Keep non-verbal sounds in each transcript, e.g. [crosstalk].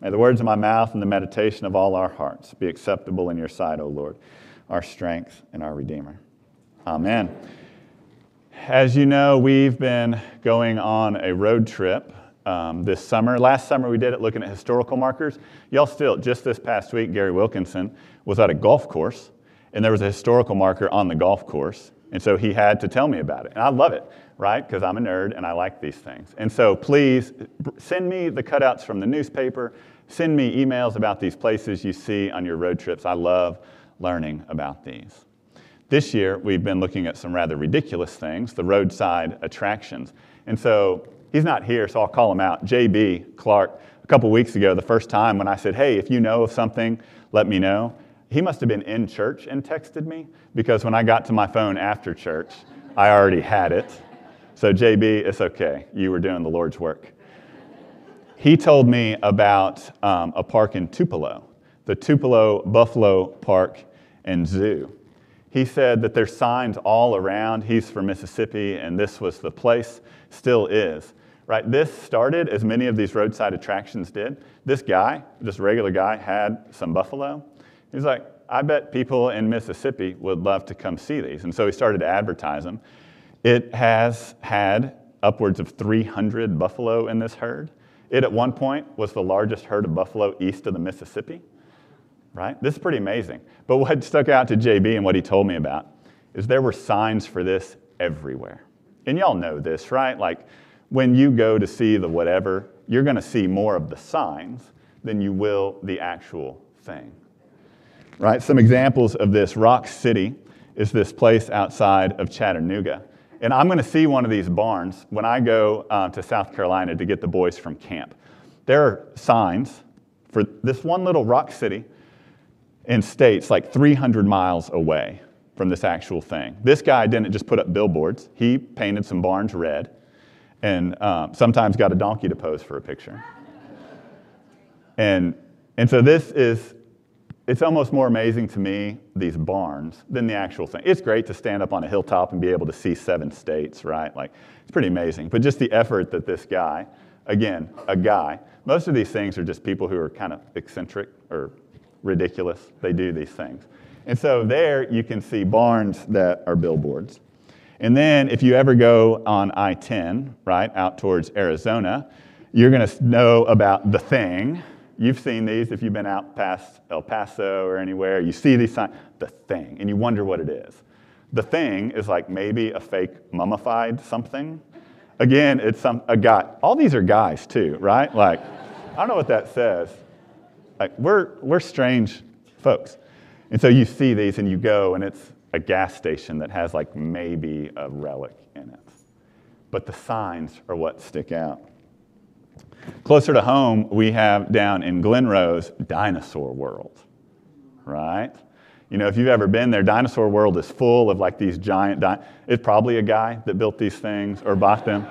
May the words of my mouth and the meditation of all our hearts be acceptable in your sight, O Lord, our strength and our Redeemer. Amen. As you know, we've been going on a road trip um, this summer. Last summer we did it looking at historical markers. Y'all still, just this past week, Gary Wilkinson was at a golf course, and there was a historical marker on the golf course. And so he had to tell me about it. And I love it, right? Because I'm a nerd and I like these things. And so please send me the cutouts from the newspaper. Send me emails about these places you see on your road trips. I love learning about these. This year, we've been looking at some rather ridiculous things, the roadside attractions. And so he's not here, so I'll call him out. JB Clark, a couple weeks ago, the first time when I said, hey, if you know of something, let me know. He must have been in church and texted me because when I got to my phone after church, I already had it. So, JB, it's okay. You were doing the Lord's work. He told me about um, a park in Tupelo, the Tupelo Buffalo Park and Zoo. He said that there's signs all around. He's from Mississippi, and this was the place, still is. Right? This started as many of these roadside attractions did. This guy, just regular guy, had some buffalo. He's like, I bet people in Mississippi would love to come see these. And so he started to advertise them. It has had upwards of 300 buffalo in this herd. It at one point was the largest herd of buffalo east of the Mississippi right? This is pretty amazing. But what stuck out to JB and what he told me about is there were signs for this everywhere. And y'all know this, right? Like when you go to see the whatever, you're going to see more of the signs than you will the actual thing. Right? Some examples of this Rock City is this place outside of Chattanooga. And I'm going to see one of these barns when I go uh, to South Carolina to get the boys from camp. There are signs for this one little rock city in states like 300 miles away from this actual thing. This guy didn't just put up billboards, he painted some barns red and um, sometimes got a donkey to pose for a picture. And, and so this is, it's almost more amazing to me, these barns, than the actual thing. It's great to stand up on a hilltop and be able to see seven states, right? Like, it's pretty amazing. But just the effort that this guy, again, a guy, most of these things are just people who are kind of eccentric or ridiculous. They do these things. And so there you can see barns that are billboards. And then if you ever go on I 10, right, out towards Arizona, you're going to know about the thing. You've seen these if you've been out past El Paso or anywhere. You see these signs, the thing, and you wonder what it is. The thing is like maybe a fake mummified something. Again, it's some, a guy. All these are guys too, right? Like, I don't know what that says. Like, we're, we're strange folks. And so you see these and you go, and it's a gas station that has like maybe a relic in it. But the signs are what stick out. Closer to home, we have down in Glen Rose, Dinosaur World, right? You know, if you've ever been there, Dinosaur World is full of like these giant, di- it's probably a guy that built these things or bought them.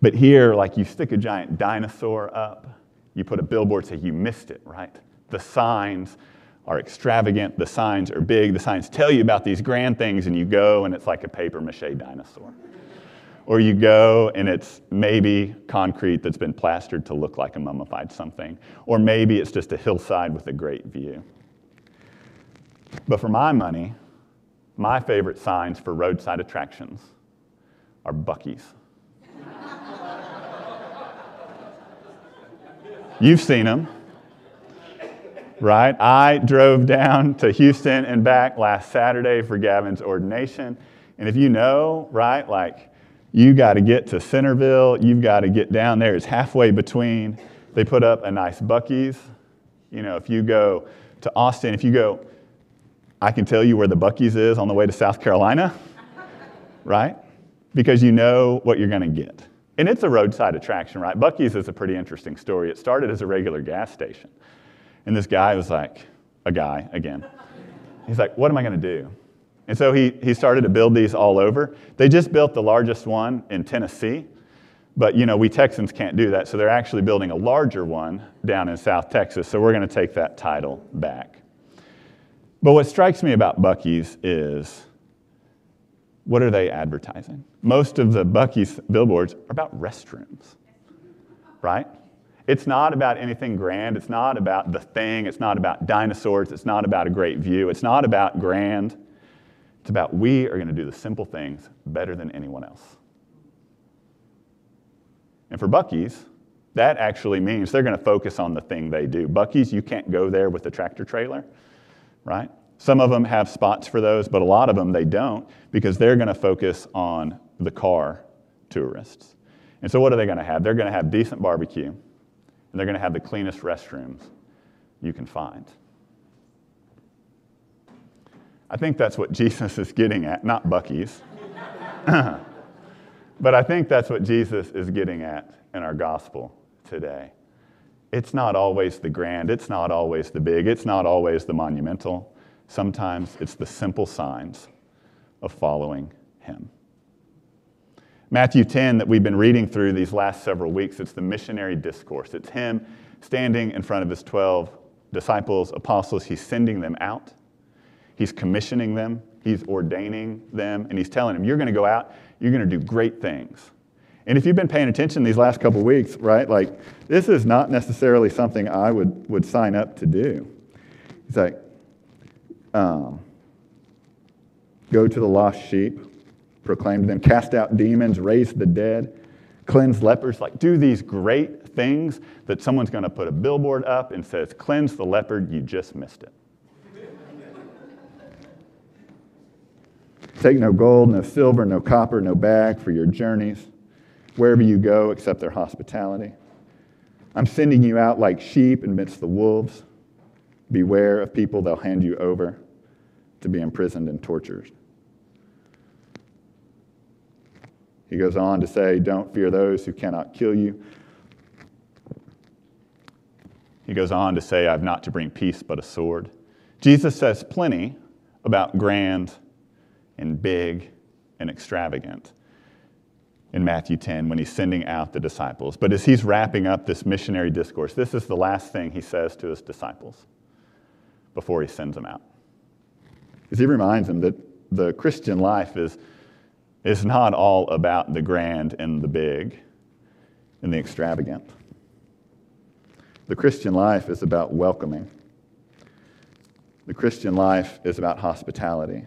But here, like you stick a giant dinosaur up, you put a billboard, say you missed it, right? The signs are extravagant, the signs are big, the signs tell you about these grand things, and you go and it's like a paper mache dinosaur. Or you go and it's maybe concrete that's been plastered to look like a mummified something. Or maybe it's just a hillside with a great view. But for my money, my favorite signs for roadside attractions are Buc-ee's. [laughs] You've seen them, right? I drove down to Houston and back last Saturday for Gavin's ordination. And if you know, right, like you got to get to Centerville, you've got to get down there. It's halfway between. They put up a nice Buc-ee's. You know, if you go to Austin, if you go, I can tell you where the Buc-ee's is on the way to South Carolina, [laughs] right? Because you know what you're going to get. And it's a roadside attraction, right? Buc-ee's is a pretty interesting story. It started as a regular gas station. And this guy was like, a guy again. He's like, what am I going to do? And so he, he started to build these all over. They just built the largest one in Tennessee. But, you know, we Texans can't do that. So they're actually building a larger one down in South Texas. So we're going to take that title back. But what strikes me about Buc-ee's is what are they advertising? Most of the Buc-ee's billboards are about restrooms, right? It's not about anything grand. It's not about the thing. It's not about dinosaurs. It's not about a great view. It's not about grand. It's about we are going to do the simple things better than anyone else. And for Buc-ee's, that actually means they're going to focus on the thing they do. Buc-ee's, you can't go there with a tractor trailer, right? Some of them have spots for those, but a lot of them they don't because they're going to focus on the car tourists. And so, what are they going to have? They're going to have decent barbecue, and they're going to have the cleanest restrooms you can find. I think that's what Jesus is getting at, not Buc-ee's. [laughs] but I think that's what Jesus is getting at in our gospel today. It's not always the grand, it's not always the big, it's not always the monumental. Sometimes it's the simple signs of following Him. Matthew 10, that we've been reading through these last several weeks, it's the missionary discourse. It's Him standing in front of His 12 disciples, apostles. He's sending them out, He's commissioning them, He's ordaining them, and He's telling them, You're going to go out, you're going to do great things. And if you've been paying attention these last couple weeks, right, like this is not necessarily something I would, would sign up to do. He's like, um, go to the lost sheep, proclaim to them, cast out demons, raise the dead, cleanse lepers, like do these great things that someone's going to put a billboard up and says, cleanse the leopard, you just missed it. Take no gold, no silver, no copper, no bag for your journeys wherever you go, accept their hospitality. I'm sending you out like sheep amidst the wolves. Beware of people, they'll hand you over to be imprisoned and tortured. He goes on to say, Don't fear those who cannot kill you. He goes on to say, I've not to bring peace but a sword. Jesus says plenty about grand and big and extravagant in Matthew 10 when he's sending out the disciples. But as he's wrapping up this missionary discourse, this is the last thing he says to his disciples before he sends them out. Because he reminds them that the Christian life is, is not all about the grand and the big and the extravagant. The Christian life is about welcoming. The Christian life is about hospitality.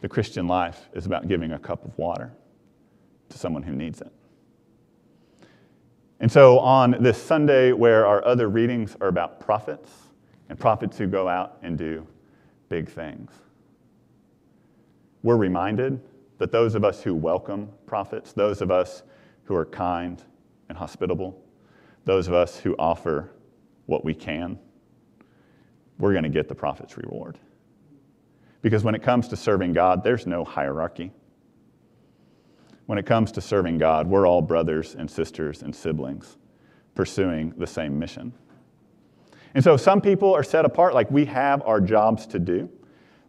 The Christian life is about giving a cup of water to someone who needs it. And so, on this Sunday, where our other readings are about prophets and prophets who go out and do big things, we're reminded that those of us who welcome prophets, those of us who are kind and hospitable, those of us who offer what we can, we're going to get the prophet's reward. Because when it comes to serving God, there's no hierarchy when it comes to serving God, we're all brothers and sisters and siblings pursuing the same mission. And so some people are set apart, like we have our jobs to do,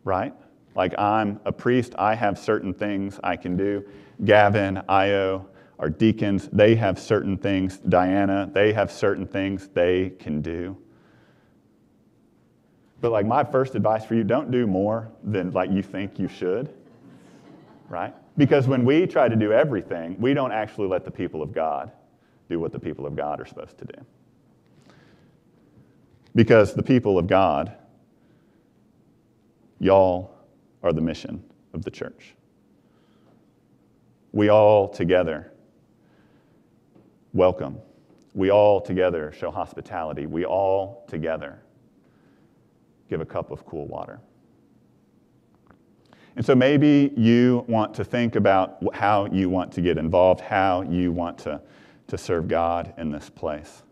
right? Like I'm a priest, I have certain things I can do. Gavin, Io, our deacons, they have certain things. Diana, they have certain things they can do. But like my first advice for you, don't do more than like you think you should, right? Because when we try to do everything, we don't actually let the people of God do what the people of God are supposed to do. Because the people of God, y'all are the mission of the church. We all together welcome. We all together show hospitality. We all together give a cup of cool water. And so maybe you want to think about how you want to get involved, how you want to, to serve God in this place.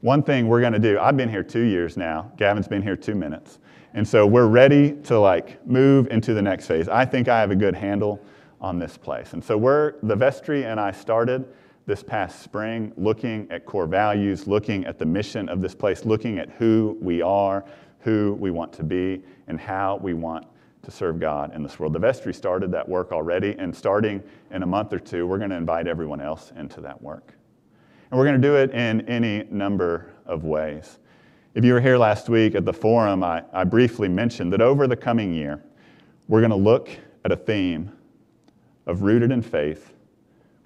One thing we're going to do, I've been here two years now, Gavin's been here two minutes. And so we're ready to like move into the next phase. I think I have a good handle on this place. And so we're, the vestry and I started this past spring looking at core values, looking at the mission of this place, looking at who we are, who we want to be, and how we want to serve God in this world. The vestry started that work already, and starting in a month or two, we're going to invite everyone else into that work. And we're going to do it in any number of ways. If you were here last week at the forum, I, I briefly mentioned that over the coming year, we're going to look at a theme of rooted in faith,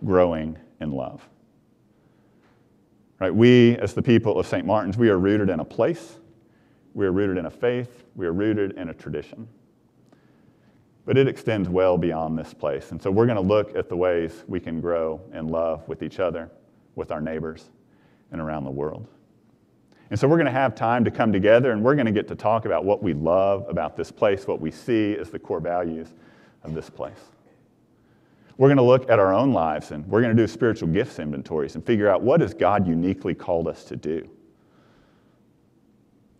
growing in love. Right? We, as the people of St. Martin's, we are rooted in a place, we are rooted in a faith, we are rooted in a tradition. But it extends well beyond this place. And so we're going to look at the ways we can grow in love with each other, with our neighbors, and around the world. And so we're going to have time to come together and we're going to get to talk about what we love about this place, what we see as the core values of this place. We're going to look at our own lives and we're going to do spiritual gifts inventories and figure out what has God uniquely called us to do.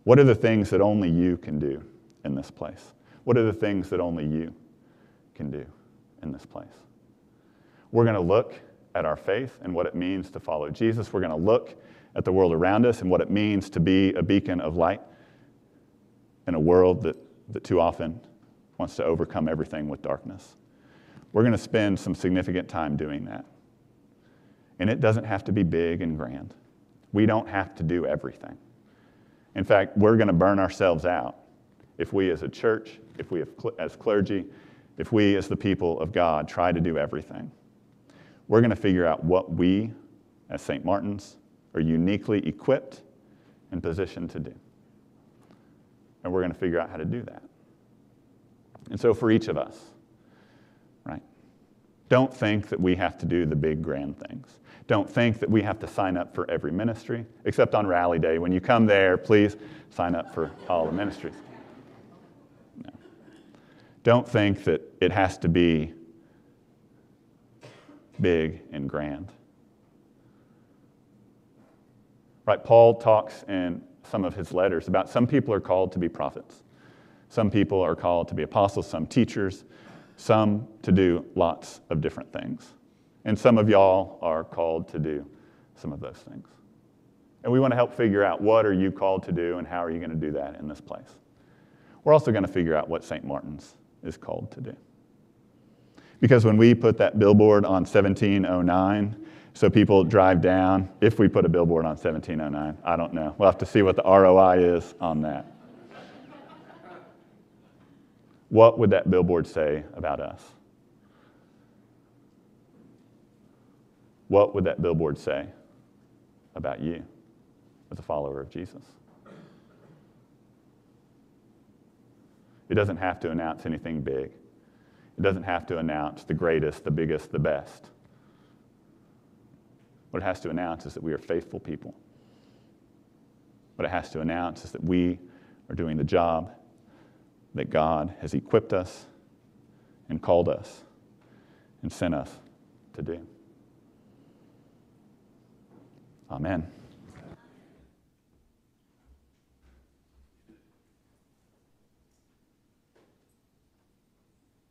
What are the things that only you can do in this place? What are the things that only you can do in this place? We're going to look at our faith and what it means to follow Jesus. We're going to look at the world around us and what it means to be a beacon of light in a world that, that too often wants to overcome everything with darkness. We're going to spend some significant time doing that. And it doesn't have to be big and grand. We don't have to do everything. In fact, we're going to burn ourselves out if we as a church, if we as clergy, if we as the people of God try to do everything. We're going to figure out what we as St. Martin's are uniquely equipped and positioned to do. And we're going to figure out how to do that. And so for each of us, right? Don't think that we have to do the big grand things. Don't think that we have to sign up for every ministry, except on Rally Day. When you come there, please sign up for all the ministries. No. Don't think that it has to be big and grand. Right? Paul talks in some of his letters about some people are called to be prophets. Some people are called to be apostles, some teachers, some to do lots of different things. And some of y'all are called to do some of those things. And we want to help figure out what are you called to do and how are you going to do that in this place. We're also going to figure out what St. Martin's is called to do. Because when we put that billboard on 1709, so people drive down, if we put a billboard on 1709, I don't know. We'll have to see what the ROI is on that. What would that billboard say about us? What would that billboard say about you as a follower of Jesus? It doesn't have to announce anything big. It doesn't have to announce the greatest, the biggest, the best. What it has to announce is that we are faithful people. What it has to announce is that we are doing the job that God has equipped us and called us and sent us to do. Amen.